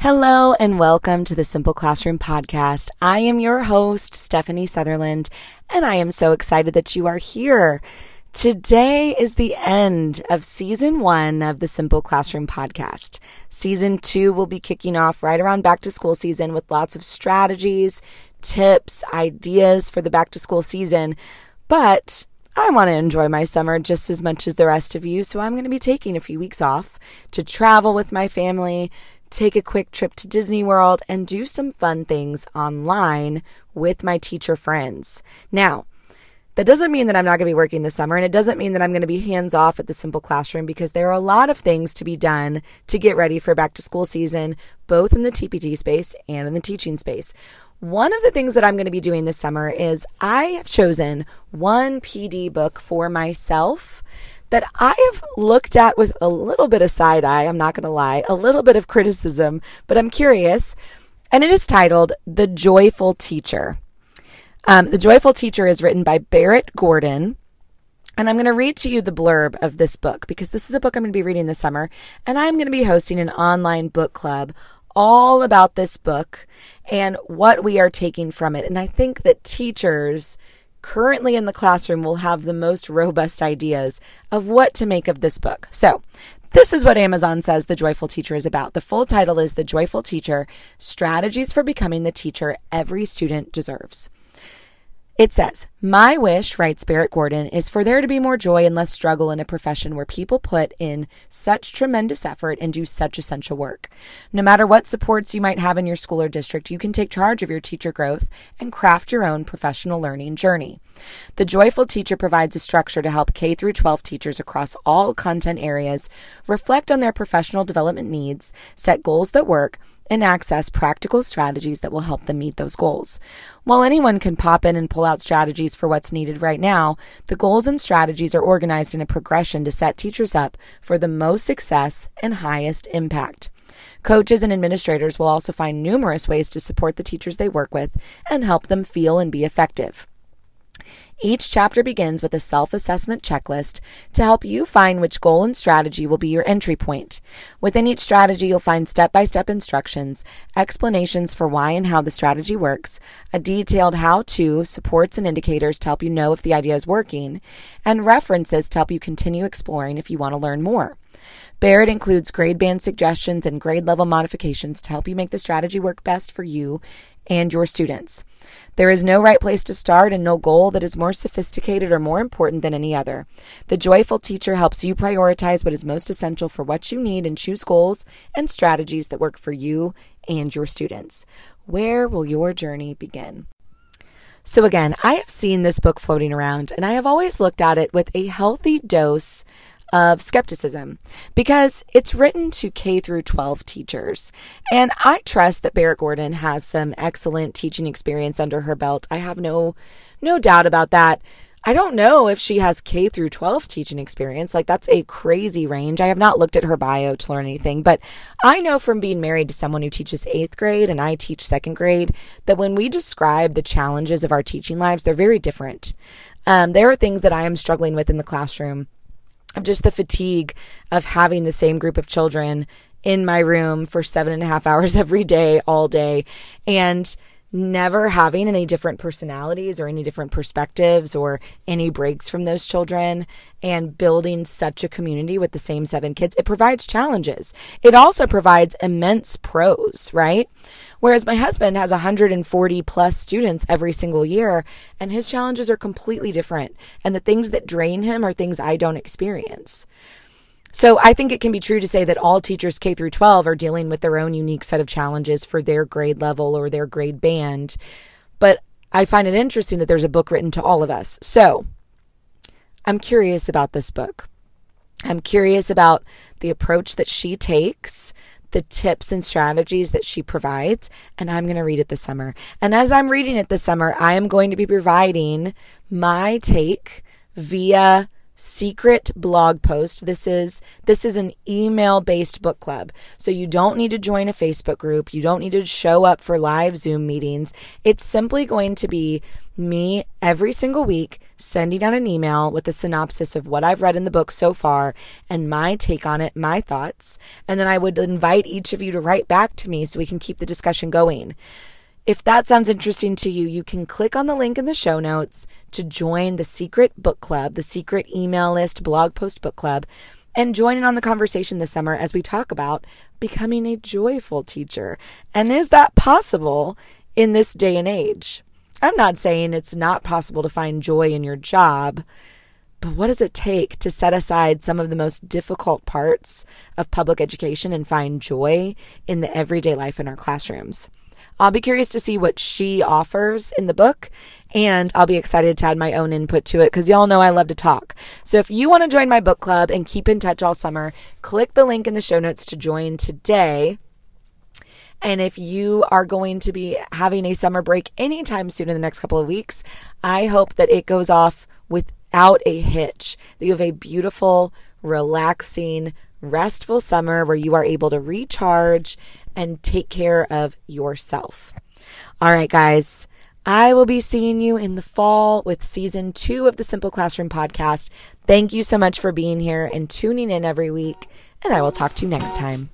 Hello and welcome to the Simple Classroom Podcast. I am your host, Stephanie Sutherland, and I am so excited that you are here. Today is the end of season one of the Simple Classroom Podcast. Season two will be kicking off right around back to school season with lots of strategies, tips, ideas for the back to school season. But I want to enjoy my summer just as much as the rest of you, so I'm going to be taking a few weeks off to travel with my family, take a quick trip to Disney World, and do some fun things online with my teacher friends. Now, that doesn't mean that I'm not going to be working this summer, and it doesn't mean that I'm going to be hands off at the Simple Classroom because there are a lot of things to be done to get ready for back to school season, both in the TPT space and in the teaching space. One of the things that I'm going to be doing this summer is I have chosen one PD book for myself that I have looked at with a little bit of side eye, I'm not going to lie, a little bit of criticism, but I'm curious. And it is titled The Joyful Teacher. Um, the Joyful Teacher is written by Berit Gordon. And I'm going to read to you the blurb of this book because this is a book I'm going to be reading this summer. And I'm going to be hosting an online book club all about this book and what we are taking from it. And I think that teachers currently in the classroom will have the most robust ideas of what to make of this book. So, this is what Amazon says The Joyful Teacher is about. The full title is The Joyful Teacher Strategies for Becoming the Teacher Every Student Deserves. It says, My wish, writes Berit Gordon, is for there to be more joy and less struggle in a profession where people put in such tremendous effort and do such essential work. No matter what supports you might have in your school or district, you can take charge of your teacher growth and craft your own professional learning journey. The Joyful Teacher provides a structure to help K through 12 teachers across all content areas reflect on their professional development needs, set goals that work, and access practical strategies that will help them meet those goals. While anyone can pop in and pull out strategies for what's needed right now, the goals and strategies are organized in a progression to set teachers up for the most success and highest impact. Coaches and administrators will also find numerous ways to support the teachers they work with and help them feel and be effective. Each chapter begins with a self assessment checklist to help you find which goal and strategy will be your entry point. Within each strategy, you'll find step by step instructions, explanations for why and how the strategy works, a detailed how to, supports and indicators to help you know if the idea is working, and references to help you continue exploring if you want to learn more. Berit includes grade band suggestions and grade level modifications to help you make the strategy work best for you and your students. There is no right place to start and no goal that is more sophisticated or more important than any other. The Joyful Teacher helps you prioritize what is most essential for what you need and choose goals and strategies that work for you and your students. Where will your journey begin? So, again, I have seen this book floating around and I have always looked at it with a healthy dose of skepticism because it's written to K through 12 teachers. And I trust that Berit Gordon has some excellent teaching experience under her belt. I have no no doubt about that. I don't know if she has K through 12 teaching experience. Like that's a crazy range. I have not looked at her bio to learn anything, but I know from being married to someone who teaches 8th grade and I teach 2nd grade that when we describe the challenges of our teaching lives, they're very different. Um, there are things that I am struggling with in the classroom just the fatigue of having the same group of children in my room for seven and a half hours every day, all day, and never having any different personalities or any different perspectives or any breaks from those children and building such a community with the same seven kids, it provides challenges. It also provides immense pros, right? Whereas my husband has 140 plus students every single year, and his challenges are completely different. And the things that drain him are things I don't experience. So I think it can be true to say that all teachers K through 12 are dealing with their own unique set of challenges for their grade level or their grade band. But I find it interesting that there's a book written to all of us. So I'm curious about this book. I'm curious about the approach that she takes, the tips and strategies that she provides, and I'm going to read it this summer. And as I'm reading it this summer, I am going to be providing my take via secret blog post. This is this is an email-based book club. So you don't need to join a Facebook group, you don't need to show up for live Zoom meetings. It's simply going to be me every single week sending out an email with a synopsis of what I've read in the book so far and my take on it, my thoughts. And then I would invite each of you to write back to me so we can keep the discussion going. If that sounds interesting to you, you can click on the link in the show notes to join the secret book club, the secret email list blog post book club, and join in on the conversation this summer as we talk about becoming a joyful teacher. And is that possible in this day and age? I'm not saying it's not possible to find joy in your job, but what does it take to set aside some of the most difficult parts of public education and find joy in the everyday life in our classrooms? I'll be curious to see what she offers in the book, and I'll be excited to add my own input to it because y'all know I love to talk. So if you want to join my book club and keep in touch all summer, click the link in the show notes to join today. And if you are going to be having a summer break anytime soon in the next couple of weeks, I hope that it goes off without a hitch, that you have a beautiful, relaxing, restful summer where you are able to recharge and take care of yourself. All right, guys. I will be seeing you in the fall with season two of the Simple Classroom podcast. Thank you so much for being here and tuning in every week, and I will talk to you next time.